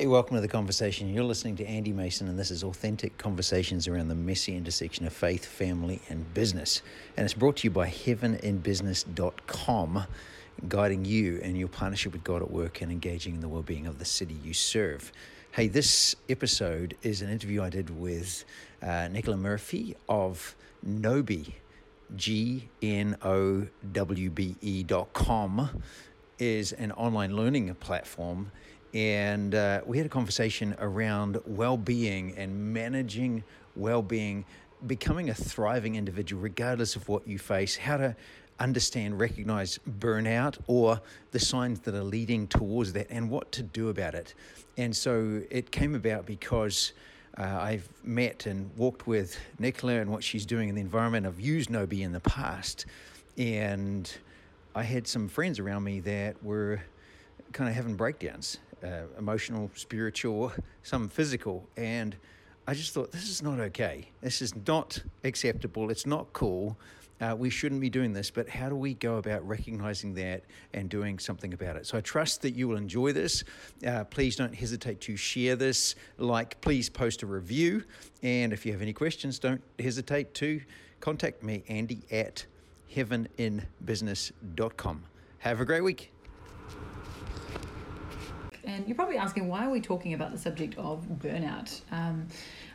Hi, welcome to the conversation. You're listening to Andy Mason, and this is authentic conversations around the messy intersection of faith, family, and business. And it's brought to you by heaveninbusiness.com, guiding you in your partnership with God at work and engaging in the well being of the city you serve. Hey, this episode is an interview I did with uh, Nicola Murphy of Gnowbe, G N O W B E dot com, is an online learning platform and uh, we had a conversation around well-being and managing well-being becoming a thriving individual regardless of what you face how to understand recognize burnout or the signs that are leading towards that and what to do about it and so it came about because uh, I've met and walked with Nicola and what she's doing in the environment. I've used Gnowbe in the past, and I had some friends around me that were kind of having breakdowns uh, emotional, spiritual, some physical. And I just thought, this is not okay. This is not acceptable. It's not cool. Uh, we shouldn't be doing this, but how do we go about recognizing that and doing something about it? So I trust that you will enjoy this. Uh, please don't hesitate to share this. Like, please post a review. And if you have any questions, don't hesitate to contact me, Andy at heaveninbusiness.com. Have a great week. And you're probably asking, why are we talking about the subject of burnout? Um,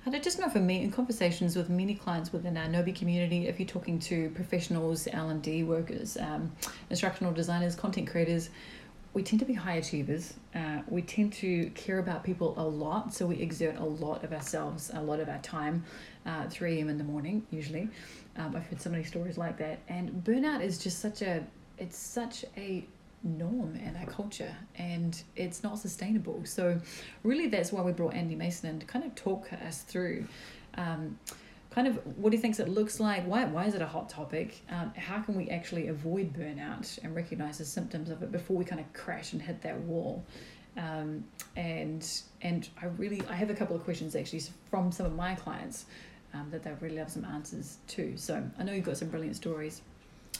and I just know for me, in conversations with many clients within our Gnowbe community, if you're talking to professionals, L&D workers, um, instructional designers, content creators, we tend to be high achievers. Uh, we tend to care about people a lot, so we exert a lot of ourselves, a lot of our time, uh, 3 a.m. in the morning, usually. Um, I've heard so many stories like that. And burnout is just such a, it's such a norm in our culture and it's not sustainable. So, really, that's why we brought Andy Mason in to kind of talk us through. Um, kind of what he thinks it looks like. Why, why is it a hot topic? Um, how can we actually avoid burnout and recognize the symptoms of it before we kind of crash and hit that wall? Um, and and I really I have a couple of questions actually from some of my clients um, that they really love some answers to. So I know you've got some brilliant stories.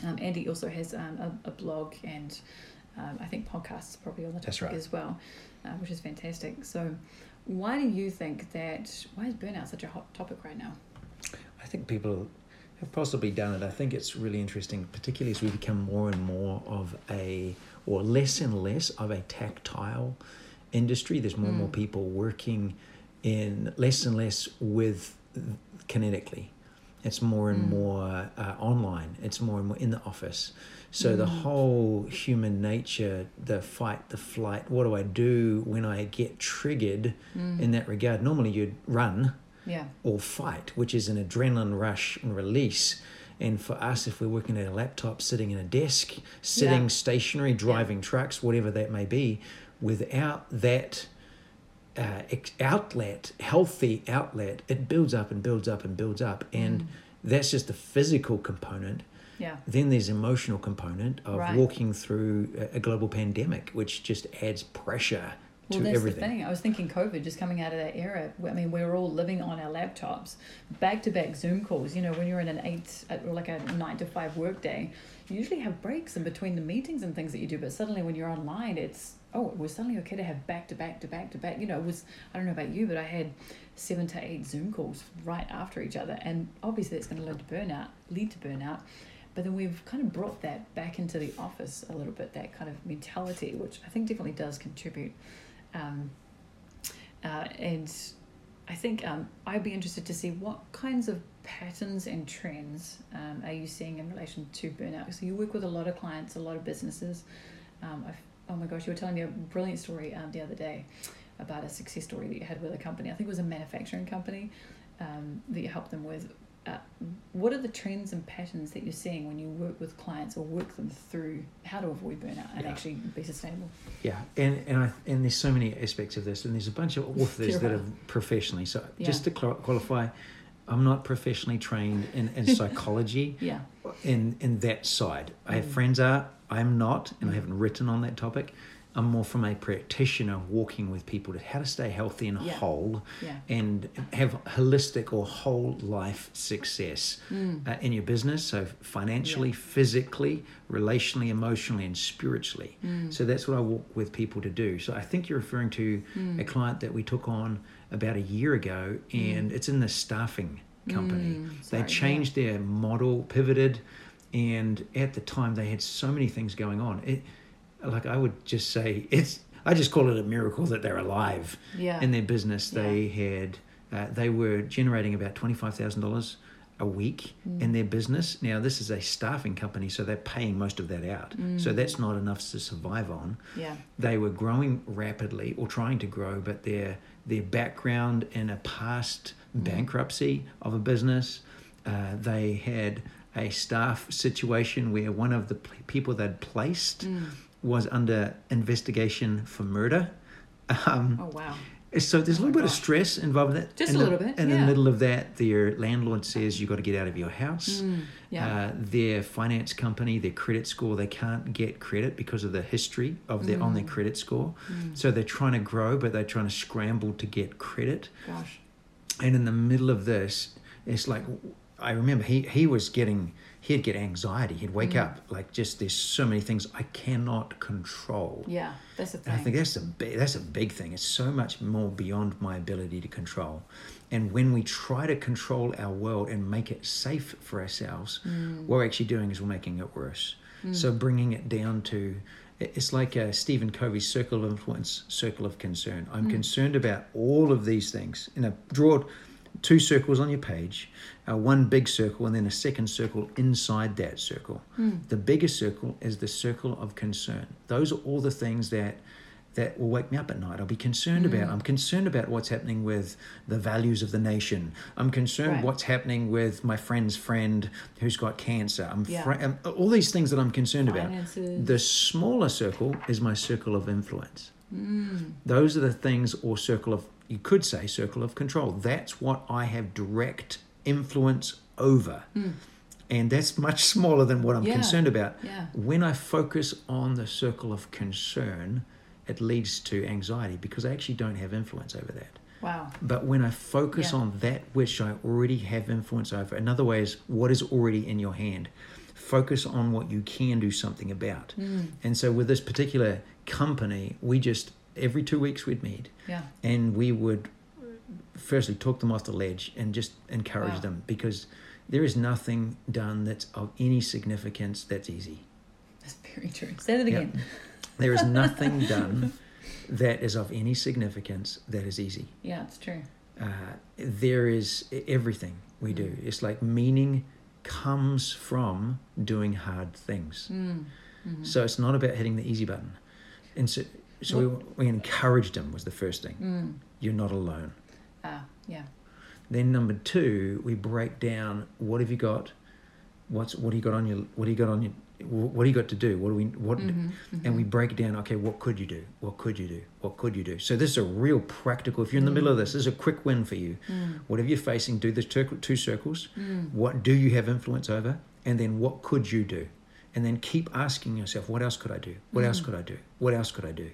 Um, Andy also has um, a, a blog and um, I think podcasts are probably on the topic right. as well, uh, which is fantastic. So, why do you think that? Why is burnout such a hot topic right now? I think people have possibly done it. I think it's really interesting, particularly as we become more and more of a, or less and less of a tactile industry. There's more mm. and more mm. people working in less and less with kinetically. It's more and mm. more uh, online. It's more and more in the office. So mm. the whole human nature, the fight, the flight, what do I do when I get triggered mm. in that regard? Normally you'd run yeah. or fight, which is an adrenaline rush and release. And for us, if we're working at a laptop, sitting in a desk, sitting yeah. stationary, driving yeah. trucks, whatever that may be, without that uh, outlet, healthy outlet, it builds up and builds up and builds up. And mm. that's just the physical component. Yeah. Then there's emotional component of right. walking through a, global pandemic, which just adds pressure well, to that's everything. the thing. I was thinking COVID, just coming out of that era. I mean, we were all living on our laptops, back to back Zoom calls. You know, when you're in an eight, uh, like a nine to five workday, you usually have breaks in between the meetings and things that you do. But suddenly, when you're online, it's oh, it was suddenly okay to have back to back to back to back. You know, it was I don't know about you, but I had seven to eight Zoom calls right after each other, and obviously, that's going to lead to burnout. Lead to burnout but then we've kind of brought that back into the office a little bit, that kind of mentality, which I think definitely does contribute. Um, uh, and I think um, I'd be interested to see what kinds of patterns and trends um, are you seeing in relation to burnout? So you work with a lot of clients, a lot of businesses. Um, I've, oh my gosh, you were telling me a brilliant story um, the other day about a success story that you had with a company. I think it was a manufacturing company um, that you helped them with uh, what are the trends and patterns that you're seeing when you work with clients or work them through how to avoid burnout and yeah. actually be sustainable? Yeah, and and I, and there's so many aspects of this, and there's a bunch of authors that are professionally. So yeah. just to qualify, I'm not professionally trained in, in psychology. yeah. In in that side, I have mm. friends are. I'm not, and. I haven't written on that topic. I'm more from a practitioner walking with people to how to stay healthy and Yeah. whole Yeah. and have holistic or whole life success Mm. uh, in your business. So financially, physically, relationally, emotionally, and spiritually. Mm. So that's what I walk with people to do. So I think you're referring to Mm. a client that we took on about a year ago, and it's in the staffing company. Mm, they sorry, yeah. changed their model, pivoted, and at the time they had so many things going on. It, like I would just say, it's. I just call it a miracle that they're alive Yeah. in their business. Yeah. They had, uh, they were generating about twenty five thousand dollars a week Mm. in their business. Now this is a staffing company, so they're paying most of that out. So Mm. that's not enough to survive on yeah. they were growing rapidly or trying to grow, but their their background in a past bankruptcy of a business, uh, they had a staff situation where one of the people they'd placed Mm. was under investigation for murder. Um, Oh wow. so there's a Oh little bit of stress involved in that. Just in a the- little bit, In yeah. the middle of that, their landlord says you've got to get out of your house. Mm. Yeah. Uh, their finance company, their credit score, they can't get credit because of the history of their on their Mm. credit score. Mm. So they're trying to grow, but they're trying to scramble to get credit. Gosh. And in the middle of this, it's like I remember he he was getting he'd get anxiety. He'd wake Mm. up like just there's so many things I cannot control. Yeah. That's the thing. And I think that's a big, that's a big thing. It's so much more beyond my ability to control. And when we try to control our world and make it safe for ourselves, Mm. what we're actually doing is we're making it worse. So bringing it down to it's like uh, Stephen Covey's circle of influence, circle of concern. I'm concerned about all of these things. In a draw two circles on your page, uh, one big circle, and then a second circle inside that circle. The bigger circle is the circle of concern. Those are all the things that that will wake me up at night. I'll be concerned about. I'm concerned about what's happening with the values of the nation. I'm concerned Right. what's happening with my friend's friend who's got cancer. I'm Yeah. fr- um, all these things that I'm concerned about. Finances. The smaller circle is my circle of influence. Mm. Those are the things, or circle of, you could say, circle of control. That's what I have direct influence over. And that's much smaller than what I'm. Yeah. concerned about. Yeah. When I focus on the circle of concern, it leads to anxiety because I actually don't have influence over that. Wow. But when I focus Yeah. on that which I already have influence over, another way is what is already in your hand. Focus on what you can do something about. Mm. And so with this particular company, we just every two weeks we'd meet Yeah. and we would firstly talk them off the ledge and just encourage Wow. them because there is nothing done that's of any significance that's easy. That's very true. Say that again. There is nothing done that is of any significance that is easy. Yeah, it's true. Uh, there is everything we do. It's like meaning comes from doing hard things. Mm. Mhm. So it's not about hitting the easy button. And so, so we, we encouraged him was the first thing. Mm. You're not alone. Ah, yeah. Then number two, we break down what have you got, what's what do you got on your what do you got on your what do you got to do? What do we what Mhm, and we break down. Okay, what could you do? What could you do? What could you do? So this is a real practical. If you're in the middle of this, this is a quick win for you. Mm. Whatever you're facing, do the two, circles. Mm. What do you have influence over? And then what could you do? And then keep asking yourself, what else could I do? What else Mm. could I do? What else could I do?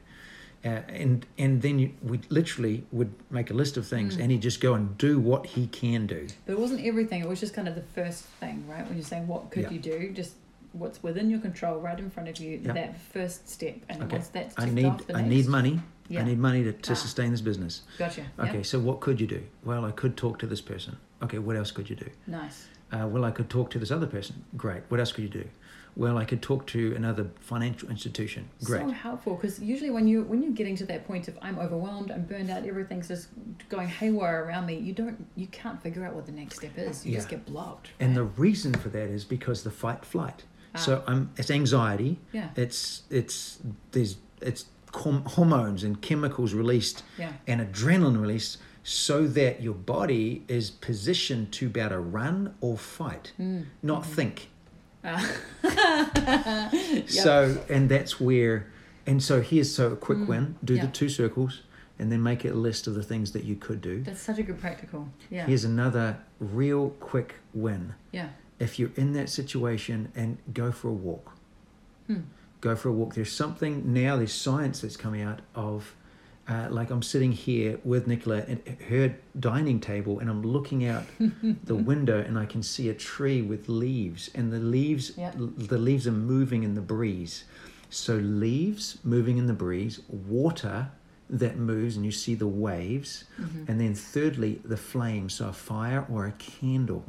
And and then you, we literally would make a list of things, Mm. and he'd just go and do what he can do. But it wasn't everything. It was just kind of the first thing, right? When you're saying what could Yeah. you do, just what's within your control, right in front of you. Yeah. That first step, and Okay. once that's I need off, the I need money. Yeah. I need money to, to Ah. sustain this business. Gotcha. Okay, so what could you do? Well, I could talk to this person. Okay, what else could you do? Nice. Uh, well, I could talk to this other person. Great. What else could you do? Well, I could talk to another financial institution. Great. So helpful because usually when you when you're getting to that point of I'm overwhelmed, I'm burned out, everything's just going haywire around me. You don't, you can't figure out what the next step is. You just get blocked. and the reason for that is because the fight flight. Ah. So um, it's anxiety. yeah, It's it's there's it's horm- hormones and chemicals released yeah, and adrenaline released so that your body is positioned to be able to run or fight, mm. not think. Yep. So, and that's where, and so here's so a quick Mm, win do yeah. the two circles and then make it a list of the things that you could do. that's such a good practical. Yeah, Here's another real quick win. yeah, If you're in that situation and go for a walk, Hmm. go for a walk. There's something now. There's science that's coming out of. Uh, like I'm sitting here with Nicola at her dining table, and I'm looking out the window, and I can see a tree with leaves, and the leaves, Yep. the leaves are moving in the breeze. So leaves moving in the breeze, water that moves, and you see the waves, and then thirdly the flame, so a fire or a candle.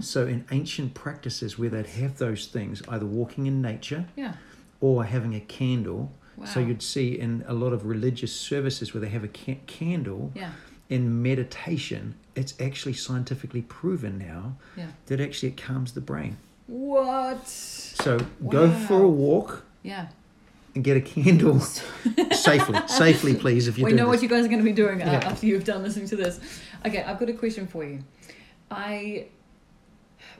So in ancient practices where they'd have those things, either walking in nature Yeah. or having a candle. So you'd see in a lot of religious services where they have a ca- candle Yeah. in meditation, it's actually scientifically proven now Yeah. that actually it calms the brain. What? So go for a walk Yeah. and get a candle safely, safely, please. If you we know this. what you guys are going to be doing uh, Yeah. after you've done listening to this. Okay, I've got a question for you. I,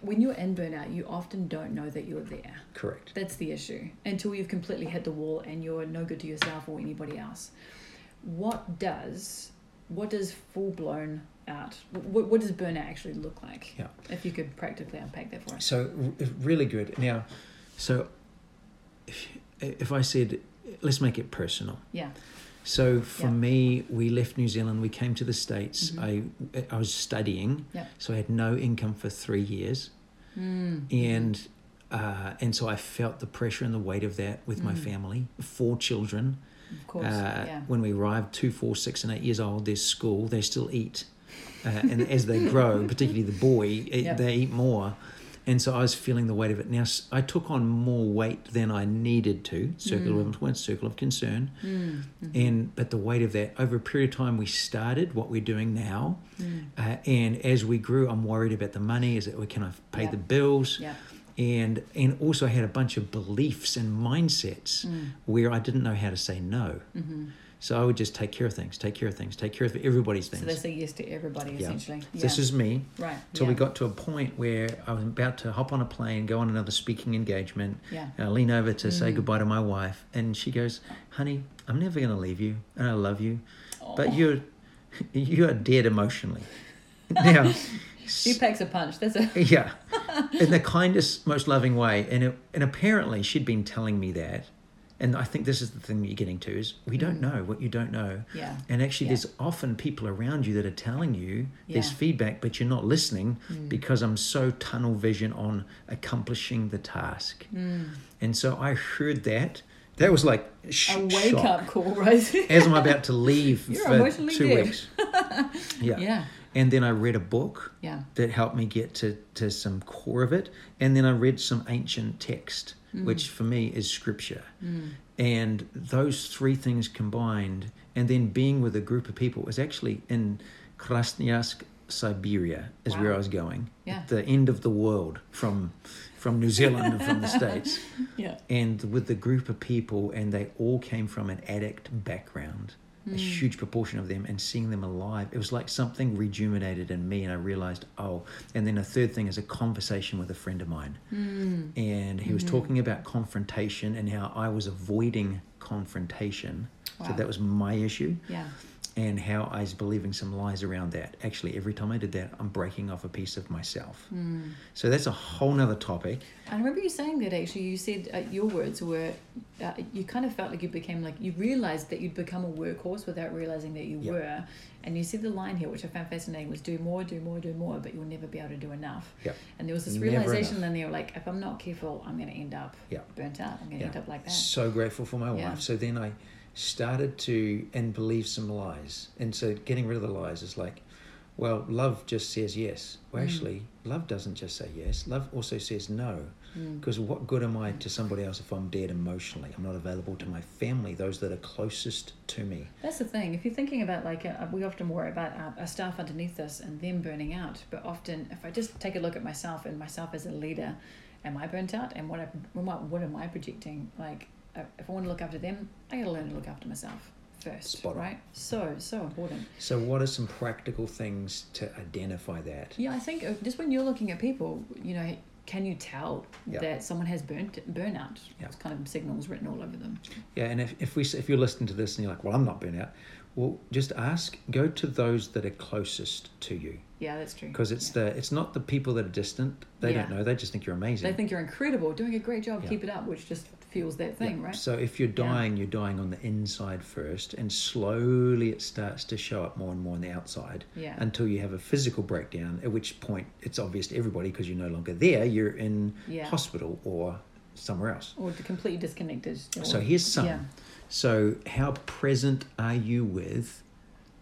when you're in burnout, you often don't know that you're there. Correct. That's the issue until you've completely hit the wall and you're no good to yourself or anybody else. What does what does full blown out? What, what does burnout actually look like? Yeah. If you could practically unpack that for us. So really good. Now, so if, if I said, let's make it personal. Yeah. So for Yeah. me, we left New Zealand. We came to the States. Mhm. I I was studying, Yep. so I had no income for three years, Mm. and uh, and so I felt the pressure and the weight of that with my Mm. family, four children. Of course. Uh, yeah. When we arrived, two, four, six, and eight years old, there's school. They still eat, uh, and as they grow, particularly the boy, it, Yep. they eat more. And so I was feeling the weight of it. Now I took on more weight than I needed to. Circle Mm. of influence, circle of concern, Mm. and but the weight of that over a period of time, we started what we're doing now, Mm. uh, and as we grew, I'm worried about the money. Is it we can I pay the bills? Yeah. and and also I had a bunch of beliefs and mindsets Mm. where I didn't know how to say no. hmm So I would just take care of things, take care of things, take care of everybody's things. So they say yes to everybody Yeah. essentially. Yeah. This is me. right. Till yeah. we got to a point where I was about to hop on a plane, go on another speaking engagement. Yeah. And I lean over to say Mm. goodbye to my wife, and she goes, "Honey, I'm never going to leave you, and I love you, but Oh. you're you are dead emotionally." now, She packs a punch. That's a yeah, in the kindest, most loving way. And it, and apparently she'd been telling me that. And I think this is the thing that you're getting to is we don't Mm. know what you don't know. yeah. And actually, Yeah. there's often people around you that are telling you there's Yeah. feedback, but you're not listening Mm. because I'm so tunnel vision on accomplishing the task. Mm. And so I heard that. That was like sh- A wake shock. up call, right? As I'm about to leave You're for two dead. weeks. Yeah. yeah. And then I read a book Yeah. that helped me get to, to some core of it. And then I read some ancient text, Mm. which for me is scripture. Mm. And those three things combined, and then being with a group of people, was actually in Krasnoyarsk, Siberia, is where I was going. Yeah. The end of the world from from New Zealand and from the States. Yeah. And with the group of people, and they all came from an addict background, a Mm. huge proportion of them, and seeing them alive, it was like something rejuvenated in me. And I realized, oh, and then a third thing is a conversation with a friend of mine. Mm. And he was Mhm. talking about confrontation and how I was avoiding confrontation. So that was my issue, Yeah. And how I was believing some lies around that. Actually, every time I did that, I'm breaking off a piece of myself. Mm. So that's a whole nother topic. I remember you saying that actually. You said uh, your words were, uh, you kind of felt like you became like, you realized that you'd become a workhorse without realizing that you Yep. were. And you said the line here, which I found fascinating, was do more, do more, do more, but you'll never be able to do enough. Yep. And there was this Never realization, enough. they were like, if I'm not careful, I'm going to end up Yep. burnt out. I'm going to Yeah. end up like that. So grateful for my Yeah. wife. So then I started to and believe some lies. And so getting rid of the lies is like, well, love just says yes. Well, Mm. actually, love doesn't just say yes. Love also says no. Mm. Because what good am I to somebody else if I'm dead emotionally? I'm not available to my family, those that are closest to me. That's the thing. If you're thinking about like, uh, we often worry about our, our staff underneath us and them burning out. But often, if I just take a look at myself and myself as a leader, am I burnt out? And what I, what, what am I projecting? Like, uh, if I want to look after them, I got to learn to look after myself first, Spot right? So so important. So, what are some practical things to identify that? Yeah, I think uh, just when you're looking at people, you know, can you tell Yeah. that someone has burnt burnout? Yeah. It's kind of signals written all over them. Yeah, and if, if we if you're listening to this and you're like, well, I'm not burnt out, well, just ask. Go to those that are closest to you, Yeah, that's true. because it's Yeah. the it's not the people that are distant. They don't know. They just think you're amazing. They think you're incredible, doing a great job. Yeah. Keep it up, which just fuels that thing, Yeah. right? So if you're Yeah. dying, you're dying on the inside first, and slowly it starts to show up more and more on the outside Yeah. until you have a physical breakdown. At which point it's obvious to everybody because you're no longer there. You're in Yeah. hospital or somewhere else. or completely disconnected. or- So here's some. Yeah. So how present are you with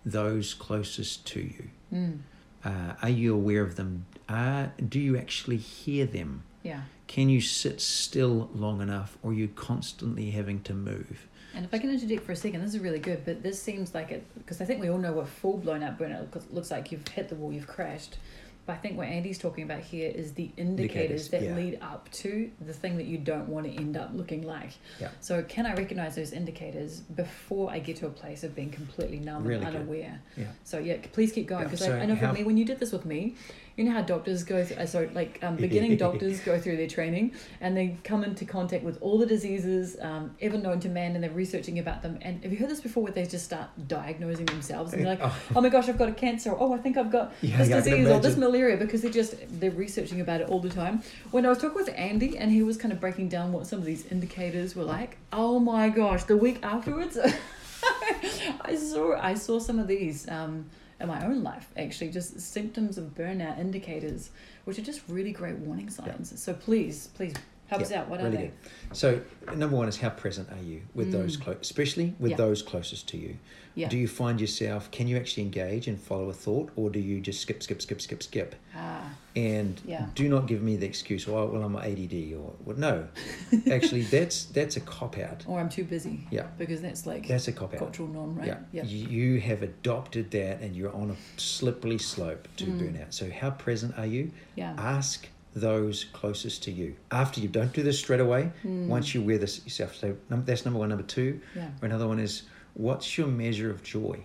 those closest to you? Mm. Uh, are you aware of them? Uh, do you actually hear them? Yeah. Can you sit still long enough, or are you constantly having to move? And if I can interject for a second, this is really good, but this seems like it because I think we all know what full blown out burnout looks, looks like. You've hit the wall, you've crashed. But I think what Andy's talking about here is the indicators, Indicators, that yeah. lead up to the thing that you don't want to end up looking like. Yeah. So can I recognize those indicators before I get to a place of being completely numb Really and good. unaware? Yeah. So yeah, please keep going Yeah, because so I, I know for how- me when you did this with me, you know how doctors go through, uh, so like um, beginning doctors go through their training and they come into contact with all the diseases um, ever known to man and they're researching about them. And have you heard this before where they just start diagnosing themselves and they're like, Oh. oh my gosh, I've got a cancer. Oh, I think I've got Yeah, this yeah, disease or this malaria because they're just they're researching about it all the time. When I was talking with Andy and he was kind of breaking down what some of these indicators were like, oh my gosh, the week afterwards, I saw I saw some of these um, in my own life actually, just symptoms of burnout indicators, which are just really great warning signs. So please, please help us out. What really are they? good. So number one is how present are you with those close, especially with Mm. Yeah. those closest to you. Yeah. Do you find yourself? Can you actually engage and follow a thought, or do you just skip, skip, skip, skip, skip? Ah, And Yeah. do not give me the excuse. Oh, well, I'm ADD, or well, no. actually, that's that's a cop out. or I'm too busy. Yeah. Because that's like That's a cop out. cultural norm, right? Yeah. You have adopted that, and you're on a slippery slope to burnout. So how present are you? Mm. Yeah. Ask those closest to you. After you don't do this straight away. Once you wear this yourself. So that's number one. Number two. Yeah. Or another one is, what's your measure of joy?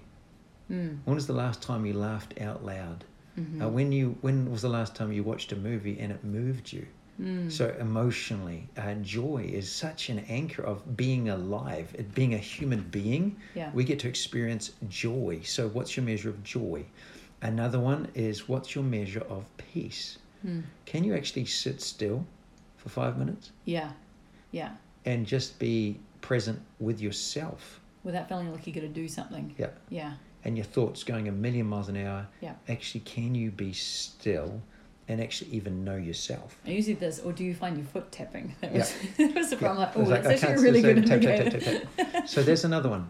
Mm. When was the last time you laughed out loud? Mm-hmm. Uh, when you when was the last time you watched a movie and it moved you? Mm. So emotionally, uh, joy is such an anchor of being alive, it being a human being. Yeah. We get to experience joy. So, what's your measure of joy? Another one is what's your measure of peace? Mm. Can you actually sit still for five minutes Yeah. Yeah. and just be present with yourself? Without feeling like you got to do something. Yeah. Yeah. And your thoughts going a million miles an hour. Yeah. Actually, can you be still and actually even know yourself? I usually this, or do you find your foot tapping? That Yeah. was, that was the problem. Yeah. Like, oh, It's like, that's actually really good tap, tap, indicator. tap, tap, tap. So there's another one.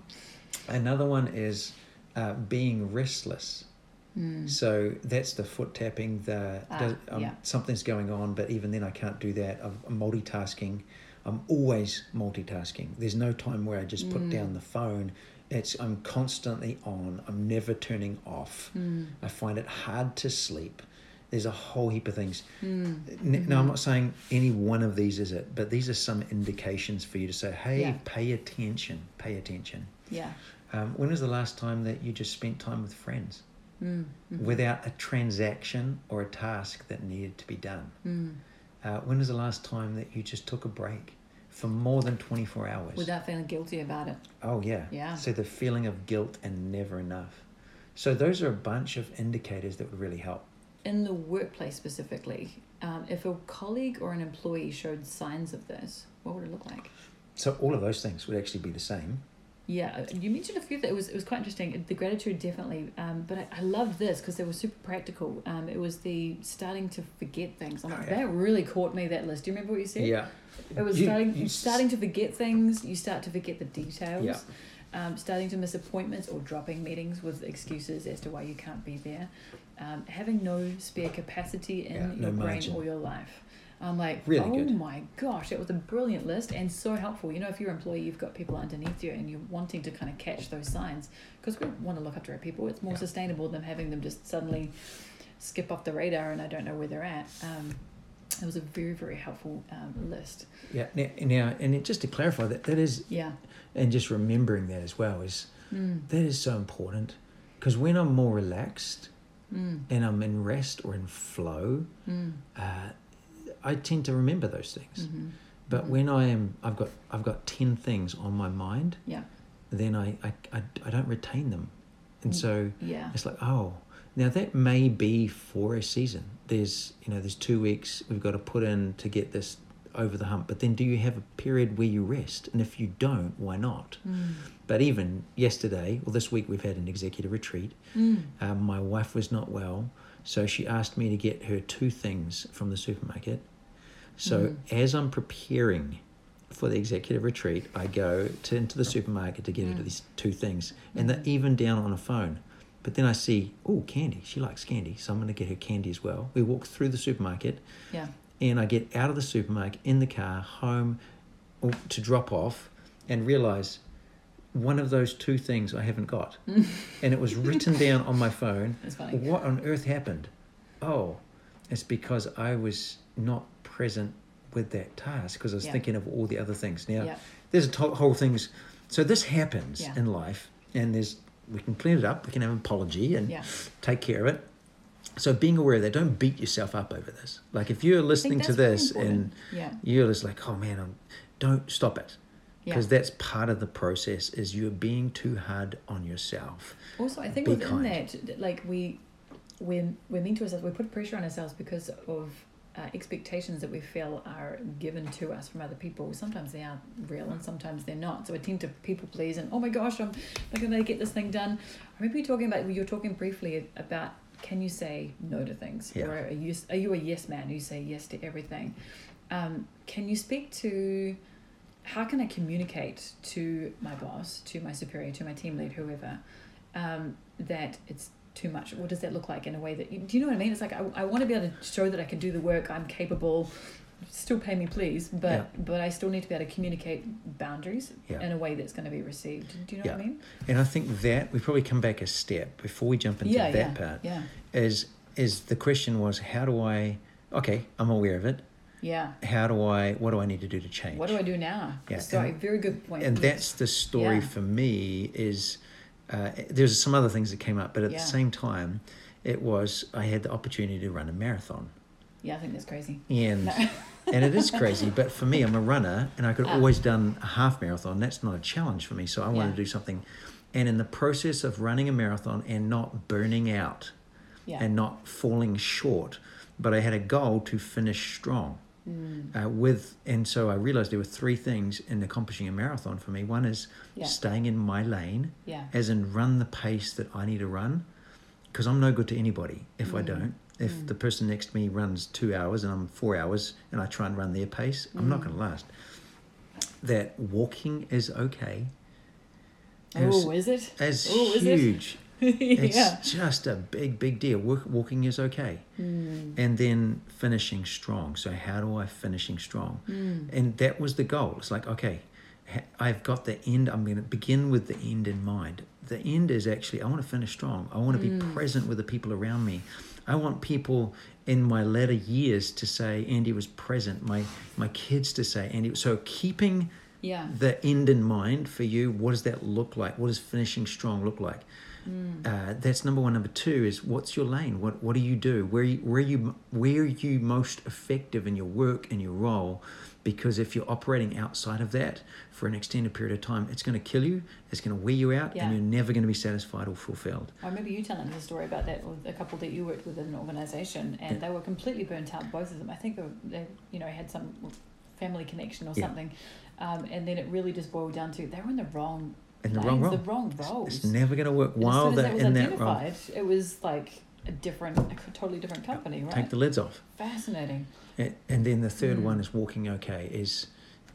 Another one is uh, being restless. Mm. So that's the foot tapping. The Ah, does, um, yeah. something's going on, but even then I can't do that. I'm multitasking. I'm always multitasking. There's no time where I just put Mm. down the phone. It's I'm constantly on. I'm never turning off. Mm. I find it hard to sleep. There's a whole heap of things. Mm. N- Now, I'm not saying any one of these is it, but these are some indications for you to say, hey, Yeah. pay attention, pay attention. Yeah. Um, when was the last time that you just spent time with friends Mm. without a transaction or a task that needed to be done? Mm. Uh, when was the last time that you just took a break for more than 24 hours? Without feeling guilty about it. oh, yeah. Yeah. So the feeling of guilt and never enough. So those are a bunch of indicators that would really help. In the workplace specifically, um, if a colleague or an employee showed signs of this, what would it look like? So all of those things would actually be the same. Yeah, uh, you mentioned a few that it was it was quite interesting. The gratitude definitely, um, but I, I loved this because they were super practical. Um, it was the starting to forget things. I'm Oh, yeah. that really caught me. That list. Do you remember what you said? Yeah. It was You- starting you starting to forget things. You start to forget the details. Yeah. Um, starting to miss appointments or dropping meetings with excuses as to why you can't be there. Um, having no spare capacity in Yeah, your no brain margin. or your life. I'm like, Really oh good. my gosh, it was a brilliant list and so helpful. You know, if you're an employee, you've got people underneath you and you're wanting to kind of catch those signs because we want to look after our people. It's more Yeah. sustainable than having them just suddenly skip off the radar and I don't know where they're at. Um, it was a very, very helpful um, list. Yeah. Now, now, and it, just to clarify that, that is, Yeah. and just remembering that as well is Mm. that is so important because when I'm more relaxed Mm. and I'm in rest or in flow, Mm. uh, I tend to remember those things. Mhm. But Mhm. when I am, I've got, I've got ten things on my mind. Yeah. Then I, I, I, I don't retain them, and Mm. so Yeah. it's like, oh, now that may be for a season. There's, you know, there's two weeks we've got to put in to get this over the hump. But then, do you have a period where you rest? And if you don't, why not? Mm. But even yesterday, or this week, we've had an executive retreat. Mm. Um, my wife was not well, so she asked me to get her two things from the supermarket. So Mm. as I'm preparing for the executive retreat, I go to, into the supermarket to get her Mm. these two things, and they're even down on a phone. But then I see, oh, candy. She likes candy, so I'm going to get her candy as well. We walk through the supermarket, Yeah. and I get out of the supermarket in the car home to drop off and realize one of those two things I haven't got. and it was written down on my phone. That's funny. What on earth happened? Oh, it's because I was not present with that task because I was Yeah. thinking of all the other things. Now, Yeah. there's a to- whole things. So this happens Yeah. in life, and there's we can clean it up. We can have an apology and Yeah. take care of it. So being aware of that, don't beat yourself up over this. Like if you're listening to this and yeah. you're just like, oh man, I'm, don't stop it. Yeah. Because that's part of the process is you're being too hard on yourself. Also, I think Be within kind. that, like we, we're, we're mean to ourselves. We put pressure on ourselves because of uh, expectations that we feel are given to us from other people. Sometimes they are real, and sometimes they're not. So we tend to people please, and oh my gosh, I'm not going to get this thing done. I remember you talking about you were talking briefly about can you say no to things, Yeah. or are you are you a yes man? You say yes to everything. Um, can you speak to how can I communicate to my boss, to my superior, to my team lead, whoever, um, that it's too much? What does that look like in a way that you, do you know what I mean? It's like I, I want to be able to show that I can do the work, I'm capable. Still pay me, please, but Yeah. but I still need to be able to communicate boundaries Yeah. in a way that's going to be received. Do you know what I mean? And I think that we probably come back a step before we jump into yeah, that yeah, part. yeah, Is is the question was how do I okay, I'm aware of it. yeah. How do I what do I need to do to change? What do I do now? Yeah, Sorry, and- very good point. and Yes. that's the story Yeah. for me is uh, there's some other things that came up but at Yeah. the same time it was i had the opportunity to run a marathon yeah, I think that's crazy. and No. and it is crazy but for me i'm a runner and i could have Ah. always done a half marathon that's not a challenge for me so i wanted Yeah. to do something and in the process of running a marathon and not burning out Yeah. and not falling short but i had a goal to finish strong Mm. uh, with and so I realized there were three things in accomplishing a marathon for me. One is Yeah. staying in my lane, Yeah. as in run the pace that I need to run, because I'm no good to anybody if I Mm. don't. If Mm. the person next to me runs two hours and I'm four hours and I try and run their pace, I'm not Mm. going to last. That walking is okay. Oh, is it? As Oh, is it? It's yeah. just a big, big deal. Walk, walking is okay. Mm. And then finishing strong. So how do I finishing strong? Mm. And that was the goal. It's like, okay, I've got the end. I'm going to begin with the end in mind. The end is actually, I want to finish strong. I want to be Mm. present with the people around me. I want people in my latter years to say Andy was present. My my kids to say Andy. So keeping Yeah. the end in mind for you. What does that look like? What does finishing strong look like? Mm. Uh, that's number one. Number two is what's your lane? What what do you do? Where you, where you where are you most effective in your work and your role? Because if you're operating outside of that for an extended period of time, it's going to kill you. It's going to wear you out, Yeah. and you're never going to be satisfied or fulfilled. I remember you telling us a story about that with a couple that you worked with in an organisation, and Yeah. they were completely burnt out, both of them. I think they, were, they you know, had some family connection or Yeah. something, um, and then it really just boiled down to they were in the wrong, In the lanes, wrong role. the wrong roles. It's never going to work while as soon as they're in that role. it was like a different, a totally different company, right? Take the lids off. Fascinating. And and then the third Mm. one is walking okay. Is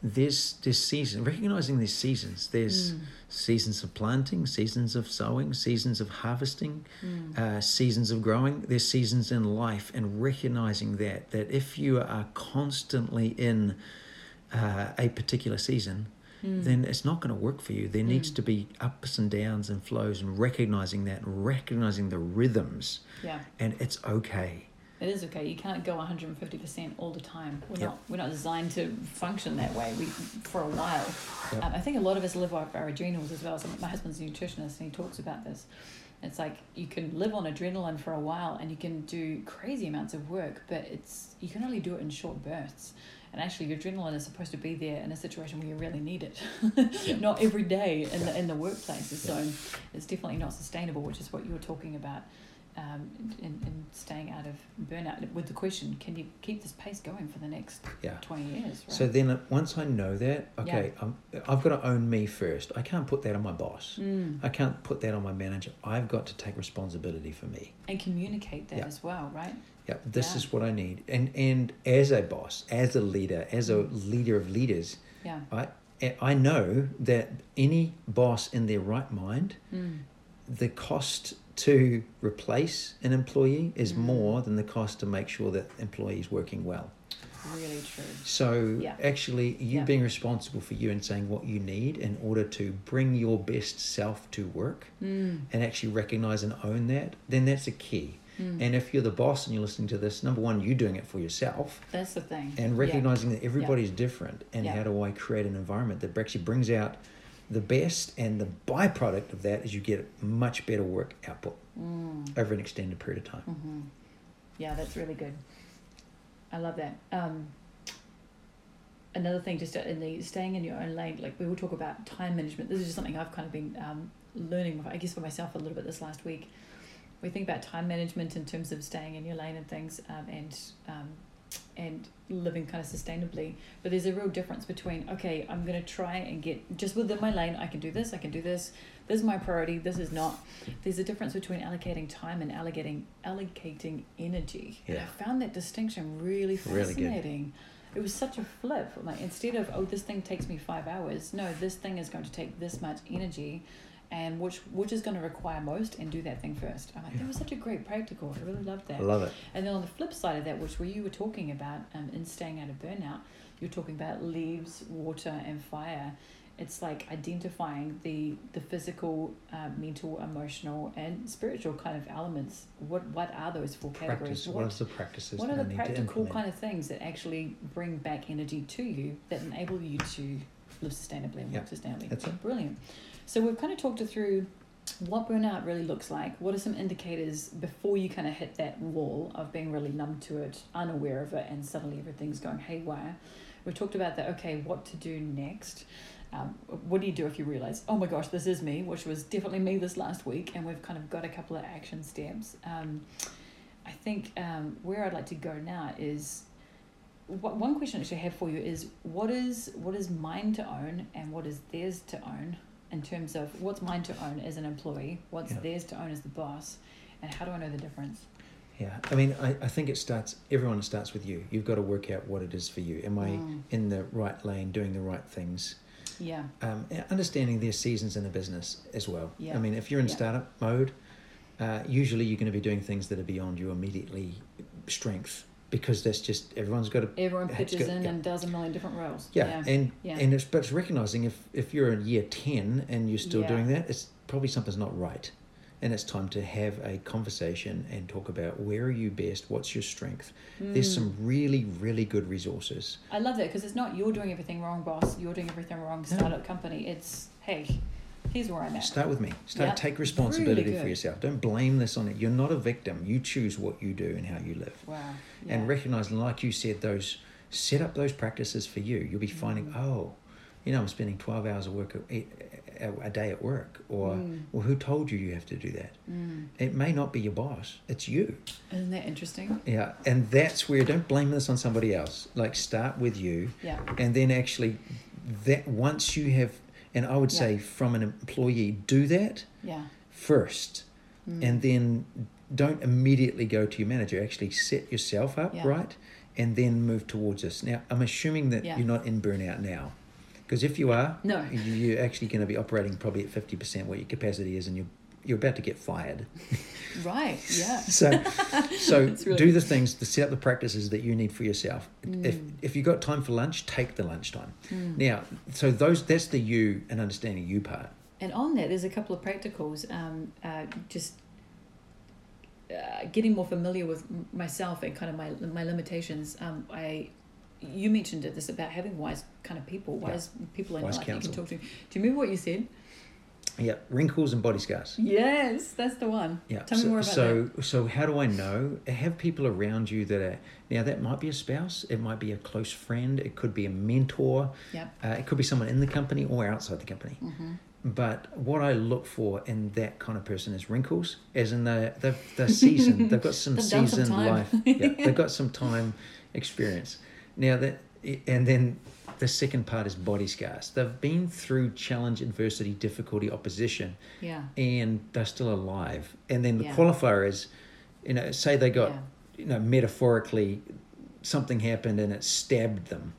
there's there's season recognizing these seasons. There's Mm. seasons of planting, seasons of sowing, seasons of harvesting, Mm. uh, seasons of growing. There's seasons in life, and recognizing that that if you are constantly in uh, a particular season, Mm. then it's not going to work for you. There needs Mm. to be ups and downs and flows, and recognizing that, recognizing the rhythms, yeah. and it's okay. It is okay. You can't go 150% all the time. We're Yep. not we're not designed to function that way. We for a while. Yep. Um, I think a lot of us live off our adrenals as well. So my husband's a nutritionist and he talks about this. It's like you can live on adrenaline for a while and you can do crazy amounts of work, but it's you can only do it in short bursts. And actually, your adrenaline is supposed to be there in a situation where you really need it, Yeah. not every day in the in the workplace. So it's definitely not sustainable, which is what you were talking about um, in, in staying out of burnout with the question can you keep this pace going for the next Yeah. 20 years right So then uh, once I know that, okay, I'm, I've got to own me first. I can't put that on my boss. mm. I can't put that on my manager. I've got to take responsibility for me. and communicate that Yeah. as well right Yeah, this Yeah. is what I need. And and as a boss, as a leader, as a leader of leaders, yeah I I know that any boss in their right mind, mm. the cost to replace an employee is Mm. more than the cost to make sure that employee is working well. really true So Yeah. actually, you Yeah. being responsible for you and saying what you need in order to bring your best self to work, mm. and actually recognize and own that, then that's a key. Mm. And if you're the boss and you're listening to this, number one, you're doing it for yourself that's the thing and Yeah. recognizing that everybody's different. And Yeah. how do I create an environment that actually brings out the best? And the byproduct of that is you get much better work output Mm. over an extended period of time. hmm Yeah, that's really good. I love that. Um, another thing, just in the staying in your own lane, like we will talk about time management. This is just something I've kind of been um, learning, I guess, for myself a little bit this last week. We think about time management in terms of staying in your lane and things, um, and um, and living kind of sustainably. But there's a real difference between okay, I'm gonna try and get just within my lane. I can do this. I can do this. This is my priority. This is not. There's a difference between allocating time and allocating allocating energy. And Yeah. I found that distinction really fascinating. Really. It was such a flip. Like instead of oh, this thing takes me five hours. No, this thing is going to take this much energy. And which which is going to require most, and do that thing first. I'm like, Yeah. that was such a great practical. I really loved that. I love it. And then on the flip side of that, which where you were talking about um, in staying out of burnout, you're talking about leaves, water, and fire. It's like identifying the the physical, uh, mental, emotional, and spiritual kind of elements. What what are those four categories? Practice. What are the practices what are the practical kind of things that actually bring back energy to you that enable you to live sustainably and work sustainably? That's it. Brilliant. So we've kind of talked through what burnout really looks like. What are some indicators before you kind of hit that wall of being really numb to it, unaware of it, and suddenly everything's going haywire? We talked about that. Okay, what to do next? Um, what do you do if you realize, oh my gosh, this is me, which was definitely me this last week, and we've kind of got a couple of action steps. Um, I think um, where I'd like to go now is what one question actually I have for you is what is what is mine to own and what is theirs to own in terms of what's mine to own as an employee, what's Yeah. theirs to own as the boss, and how do I know the difference? Yeah, I mean, I, I think it starts, everyone starts with you. You've got to work out what it is for you. Am I Mm. in the right lane, doing the right things? Yeah, Um, understanding their seasons in the business as well. Yeah. I mean, if you're in Yeah. startup mode, uh, usually you're going to be doing things that are beyond your immediately strength because that's just, everyone's got to everyone pitches good, in yeah. and does a million different roles. Yeah, and yeah. and it's but it's recognizing if if you're in year ten and you're still Yeah. doing that, it's probably something's not right, and it's time to have a conversation and talk about where are you best, what's your strength. There's Mm. some really really good resources. I love that because it's not you're doing everything wrong, boss. You're doing everything wrong, No. startup company. It's hey, here's where I'm at. Start with me. Start Yeah, take responsibility really for yourself. Don't blame this on it. You're not a victim. You choose what you do and how you live. Wow. Yeah. and recognize, like you said, those set up those practices for you. You'll be finding, Mm. oh, you know, I'm spending twelve hours of work a, a, a day at work, or Mm. well, who told you you have to do that? Mm. It may not be your boss; it's you. Isn't that interesting? Yeah, and that's where don't blame this on somebody else. Like start with you, Yeah. and then actually, that once you have, and I would Yeah. say from an employee, do that Yeah. first, Mm. and then don't immediately go to your manager. Actually, set yourself up Yeah. right, and then move towards this. Now, I'm assuming that you're not in burnout now, because if you are, No. you- you're actually going to be operating probably at fifty percent what your capacity is, and you're you're about to get fired. Right. Yeah. So, so really- do the things to set up the practices that you need for yourself. If Mm. if you got time for lunch, take the lunchtime. Mm. Now, so those that's the you and understanding you part. And on that, there's a couple of practicals. Um, uh, just uh, getting more familiar with myself and kind of my my limitations. Um, I, you mentioned it. This about having wise kind of people, Yeah. wise people in Wise life that you can talk to. Do you remember what you said? Yeah, wrinkles and body scars. Yes, that's the one. Yeah. Tell so, me more about so, so how do I know? Have people around you that are now that might be a spouse, it might be a close friend, it could be a mentor, Yep. uh, it could be someone in the company or outside the company. Mm-hmm. but what I look for in that kind of person is wrinkles, as in they they've they're seasoned. They've got some They've some seasoned time. life. Yeah, they've got some time experience. Now that and then the second part is body scars. They've been through challenge, adversity, difficulty, opposition, Yeah. and they're still alive. And then the Yeah. qualifier is, you know, say they got, Yeah. you know, metaphorically, something happened and it stabbed them,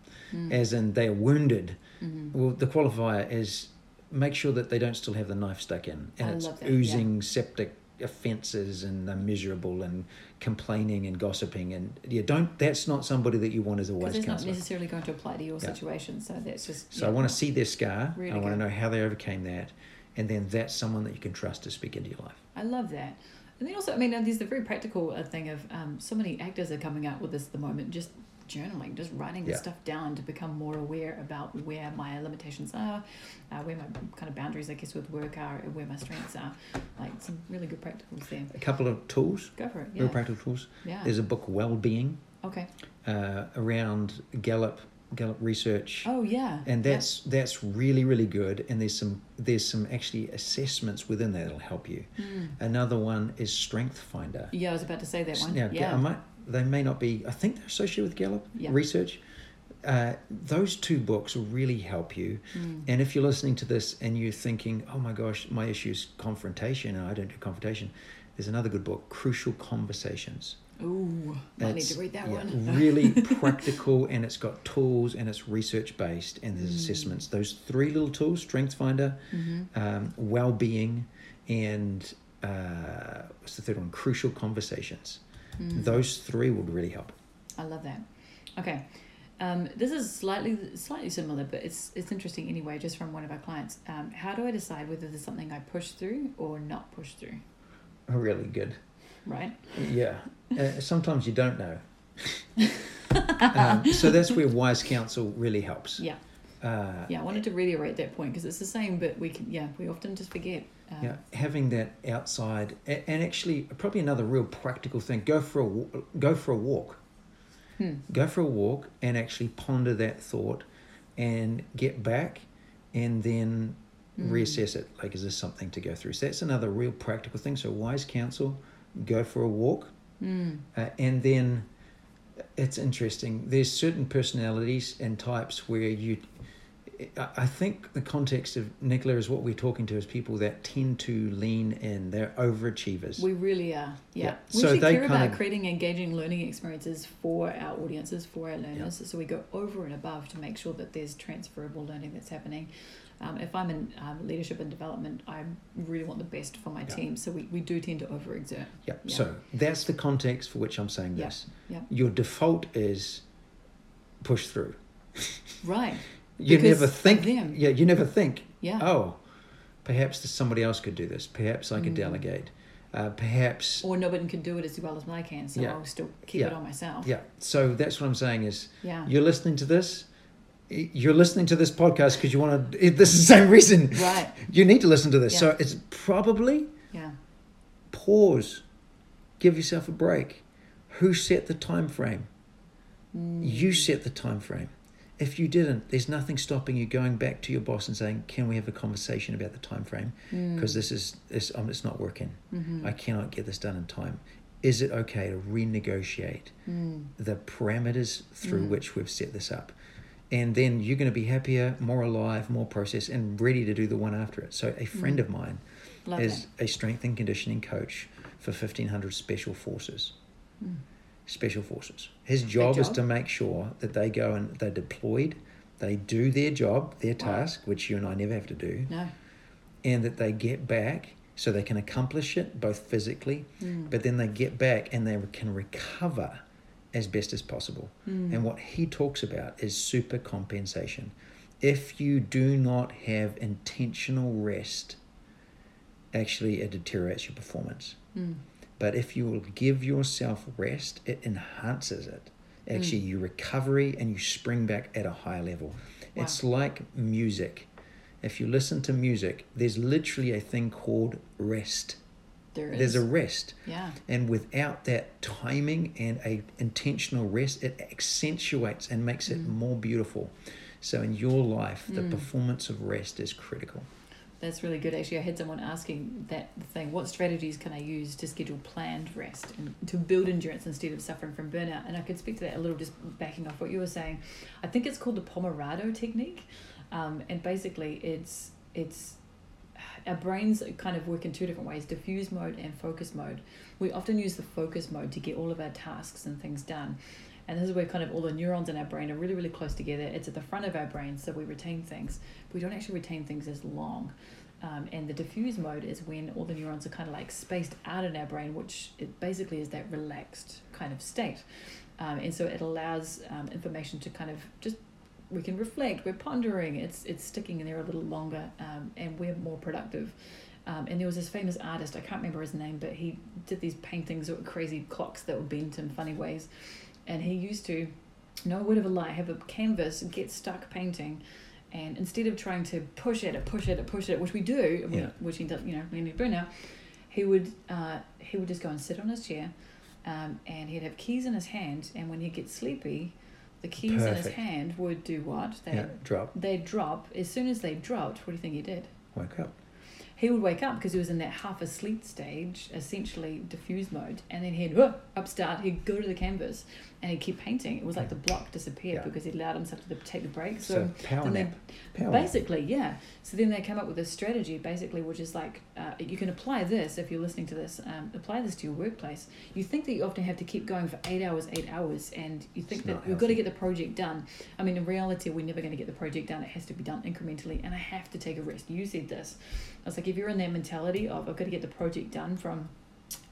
as in they're wounded. Mm-hmm. Well, the qualifier is make sure that they don't still have the knife stuck in and I it's that, yeah. oozing septic offences and they're miserable and complaining and gossiping and you don't that's not somebody that you want as a wise it's not necessarily going to apply to your Yeah. situation. So that's just. so yeah. i want to see their scar Really i want to know how they overcame that and then that's someone that you can trust to speak into your life I love that. And then also, I mean, there's the very practical uh, thing of um, so many actors are coming out with this at the moment, just journaling, just writing this Yeah. stuff down to become more aware about where my limitations are, uh, where my kind of boundaries, I guess, with work are, and where my strengths are. Like some really good practicals there. a couple of tools Go for it. real practical tools Yeah. there's a book well-being Okay. uh, around gallup gallup research Oh, yeah. and Yeah. that's that's really really good and there's some there's some actually assessments within that that'll help you Mm. another one is strength finder Yeah, I was about to say that one. now yeah. I might, they may not be i think they're associated with gallup Yeah. research uh, those two books really help you Mm. and if you're listening to this and you're thinking oh my gosh my issue is confrontation and i don't do confrontation there's another good book crucial conversations Ooh, I need to read that yeah, one. really practical and it's got tools and it's research based and there's Mm. assessments. Those three little tools, Strength Finder, hmm um, well being, and uh, what's the third one? Crucial conversations. Mm. Those three would really help. I love that. Okay. Um, this is slightly slightly similar, but it's it's interesting anyway. Just from one of our clients, um, how do I decide whether there's something I push through or not push through? Really good. Right? Yeah. Uh, sometimes you don't know. um, so that's where wise counsel really helps. Yeah. Uh, Yeah. I wanted to reiterate that point because it's the same, but we can yeah we often just forget. Um, Yeah, having that outside, and actually, probably another real practical thing: go for a go for a walk. Hmm. Go for a walk and actually ponder that thought, and get back, and then Mm. reassess it. Like, is this something to go through? So that's another real practical thing. So wise counsel: go for a walk, Mm. uh, and then it's interesting. There's certain personalities and types where you. I- think the context of Nicola is what we're talking to is people that tend to lean in. They're overachievers. We really are. Yeah. Yeah. We So they care about of- creating engaging learning experiences for our audiences, for our learners. So we go over and above to make sure that there's transferable learning that's happening. Um, if I'm in um, leadership and development, I really want the best for my Yeah. team. So we, we do tend to overexert. yeah. Yeah. So that's the context for which I'm saying Yeah. this. Yeah. Your default is push through. Right. You never think. them. Yeah. You never think. Yeah. Oh, perhaps somebody else could do this. Perhaps I could Mm. delegate. Uh, perhaps. Or nobody can do it as well as I can, so Yeah. I'll still keep Yeah. it on myself. Yeah. So that's what I'm saying is Yeah. you're listening to this. You're listening to this podcast because you want to. This is the same reason. Right. You need to listen to this. Yeah. So it's probably Yeah. pause, give yourself a break. Who set the time frame? Mm. You set the time frame. If you didn't, there's nothing stopping you going back to your boss and saying, "Can we have a conversation about the time frame? Mm. Because this is this um, it's not working. Mhm. I cannot get this done in time. Is it okay to renegotiate Mm. the parameters through Mm. which we've set this up?" And then you're going to be happier, more alive, more processed, and ready to do the one after it. So a friend Mm. of mine Love is that. a strength and conditioning coach for 1500 special forces Mm. Special forces his job, is to make sure that they go and they're deployed they do their job their Wow. task which you and i never have to do No. and that they get back so they can accomplish it both physically Mm. but then they get back and they can recover as best as possible Mm. and what he talks about is super compensation if you do not have intentional rest actually it deteriorates your performance Mm. But if you will give yourself rest, it enhances it. Actually, Mm. your recovery and you spring back at a higher level. Wow. It's like music. If you listen to music, there's literally a thing called rest. There is. There's a rest. yeah. And without that timing and a intentional rest, it accentuates and makes it Mm. more beautiful. So in your life, the Mm. performance of rest is critical. That's really good. Actually, I had someone asking that thing. What strategies can I use to schedule planned rest and to build endurance instead of suffering from burnout? And I could speak to that a little, just backing off what you were saying. I think it's called the Pomodoro technique, um, and basically, it's it's our brains kind of work in two different ways: diffuse mode and focus mode. We often use the focus mode to get all of our tasks and things done. And this is where kind of all the neurons in our brain are really, really close together. It's at the front of our brain, so we retain things. But we don't actually retain things as long. Um, and the diffuse mode is when all the neurons are kind of like spaced out in our brain, which it basically is that relaxed kind of state. Um, and so it allows um, information to kind of just we can reflect. We're pondering. It's it's sticking in there a little longer, um, and we're more productive. Um, and there was this famous artist, I can't remember his name, but he did these paintings with crazy clocks that were bent in funny ways and he used to, no word of a lie, have a canvas, get stuck painting, and instead of trying to push at it, push at it, push at it, which we do, Yeah. which he does, you know, when he burn out, he would uh, he would just go and sit on his chair, um, and he'd have keys in his hand, and when he'd get sleepy, the keys in his hand would do what? They Yeah, drop, they'd drop. As soon as they dropped, what do you think he did? wake up. He would wake up because he was in that half asleep stage, essentially diffuse mode, and then he'd upstart, he'd go to the canvas and he'd keep painting. It was like the block disappeared Yeah. because he allowed himself to take the break. So, So, power they- nap. Power nap. basically, yeah. So then they come up with this strategy, basically, which is like uh, you can apply this if you're listening to this. Um, apply this to your workplace. You think that you often have to keep going for eight hours, eight hours, and you think It's that we've got to get the project done. I mean, in reality, we're never going to get the project done. It has to be done incrementally, and I have to take a rest. You said this. I was like, if you're in that mentality of I've got to get the project done from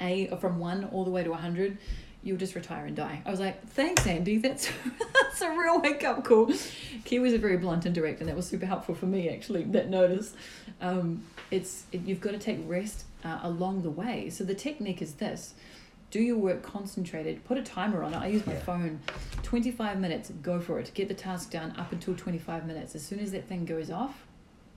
a or from one all the way to hundred, you'll just retire and die. I was like, thanks, Andy. That's that's a real wake up call. Kiwis are very blunt and direct, and that was super helpful for me actually. That notice, um, it's it, you've got to take rest uh, along the way. So the technique is this. Do your work concentrated. Put a timer on it. I use my Yeah. phone. 25 minutes, go for it. Get the task done up until 25 minutes. As soon as that thing goes off,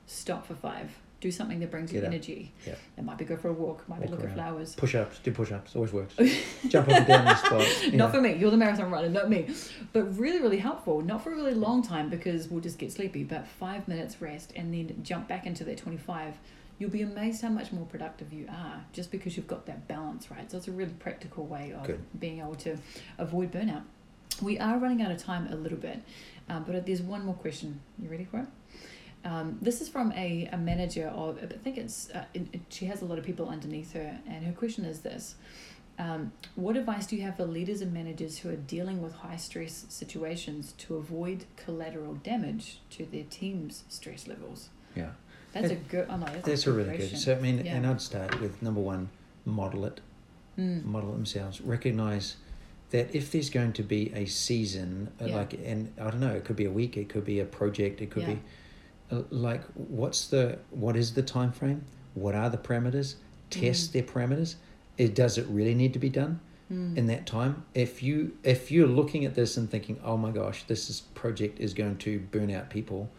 stop for five. Do something that brings you Get up. energy. Yeah. It might be go for a walk, might be Walk look at flowers. Push ups, do push ups, always works. Jump up and down the spot. Not know. for me. You're the marathon runner, not me. But really, really helpful. Not for a really long time because we'll just get sleepy. But five minutes rest and then jump back into that 25. You'll be amazed how much more productive you are just because you've got that balance, right? So it's a really practical way of Good. being able to avoid burnout. We are running out of time a little bit, um, but there's one more question. You ready for it? Um, this is from a, a manager of, I think it's, uh, it, it- she has a lot of people underneath her, and her question is this um, What advice do you have for leaders and managers who are dealing with high stress situations to avoid collateral damage to their team's stress levels? Yeah. That's a good, oh no, that's, That's a, a good really good. So I mean, Yeah. and I'd start with number one, model it, Mm, model it themselves. Recognize that if there's going to be a season, uh, Yeah. like, and I don't know, it could be a week, it could be a project, it could Yeah. be, like, what's the what is the time frame? What are the parameters? Test Mm. their parameters. It does it really need to be done mm, in that time? If you if you're looking at this and thinking, oh my gosh, this is, project is going to burn out people,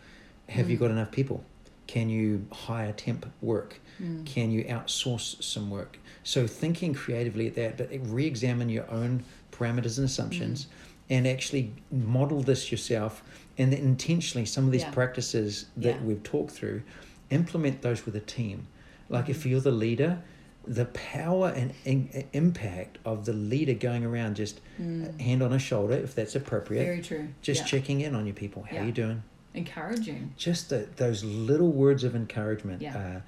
have you Mm. got enough people? Can you hire temp work? mm, Can you outsource some work? So thinking creatively at that, but re-examine your own parameters and assumptions, Mm. and actually model this yourself. And then intentionally, some of these Yeah. practices that Yeah. we've talked through, implement those with a team. Like if Mhm. you're the leader, the power and in, impact of the leader going around just mm. hand on a shoulder, if that's appropriate, Very true. just yeah. checking in on your people. How Yeah. you doing? Encouraging. Just the, those little words of encouragement. Yeah.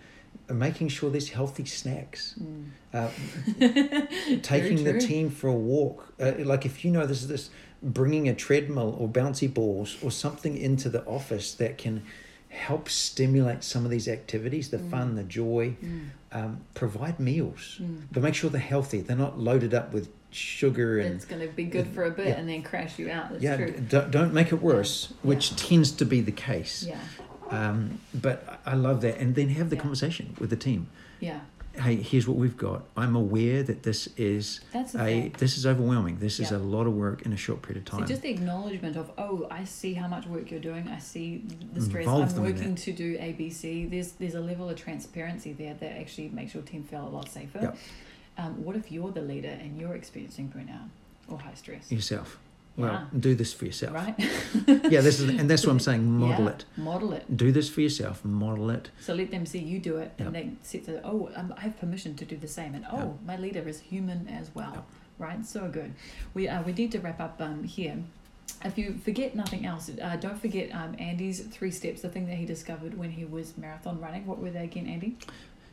Uh, making sure there's healthy snacks. Mm. Uh, taking the team for a walk. Uh, like if you know this is this, bringing a treadmill or bouncy balls or something into the office that can help stimulate some of these activities, the Mm. fun, the joy. Mm. Um, provide meals, Mm. but make sure they're healthy. They're not loaded up with sugar and It's going to be good for a bit Yeah. and then crash you out. That's yeah. true. Don't, don't make it worse, Yeah. which tends to be the case. Yeah. Um, but I love that, and then have the Yeah. conversation with the team. Yeah. Hey, here's what we've got. I'm aware that this is That's a thing. this is overwhelming. This is a lot of work in a short period of So time. just the acknowledgement of, oh, I see how much work you're doing. I see the stress. Involve I'm working to do A, B, C. There's there's a level of transparency there that actually makes your team feel a lot safer. Yep. Um, what if you're the leader and you're experiencing burnout or high stress? yourself. Well, Yeah. do this for yourself. right? Yeah, this is, and that's what I'm saying. Model Yeah, it. Model it. Do this for yourself. Model it. So let them see you do it, Yep. and they see that oh, um, I have permission to do the same, and oh, Yep. my leader is human as well, Yep. right? So good. We uh, we need to wrap up um, here. If you forget nothing else, uh, don't forget um, Andy's three steps. The thing that he discovered when he was marathon running. What were they again, Andy?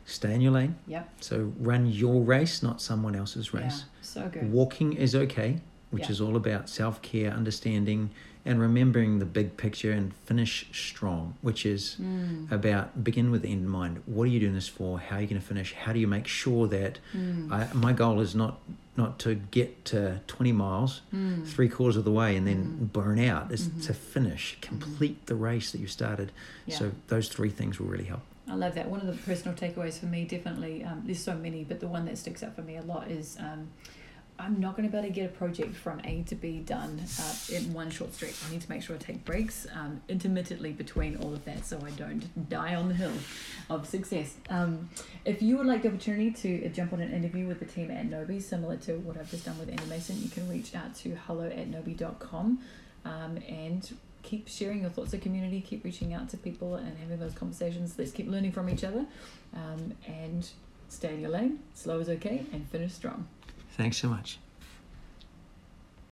Stay in your lane. Yep. So run your race, not someone else's race. Yeah. So good. Walking is okay, which Yeah. is all about self care, understanding, and remembering the big picture and finish strong, which is Mm. about begin with the end in mind. What are you doing this for? How are you going to finish? How do you make sure that Mm. I, my goal is not not to get to 20 miles Mm. three quarters of the way and then Mm. burn out is Mhm. to finish complete the race that you started Yeah. so those three things will really help I love that. One of the personal takeaways for me, definitely, um, there's so many, but the one that sticks out for me a lot is um, I'm not going to be able to get a project from A to B done uh, in one short stretch. I need to make sure I take breaks um, intermittently between all of that so I don't die on the hill of success. Um, if you would like the opportunity to uh, jump on an interview with the team at Nobi, similar to what I've just done with Andy Mason, you can reach out to hello at nobi.com um, and keep sharing your thoughts of community, keep reaching out to people and having those conversations. Let's keep learning from each other um, and stay in your lane. Slow is okay and finish strong. Thanks so much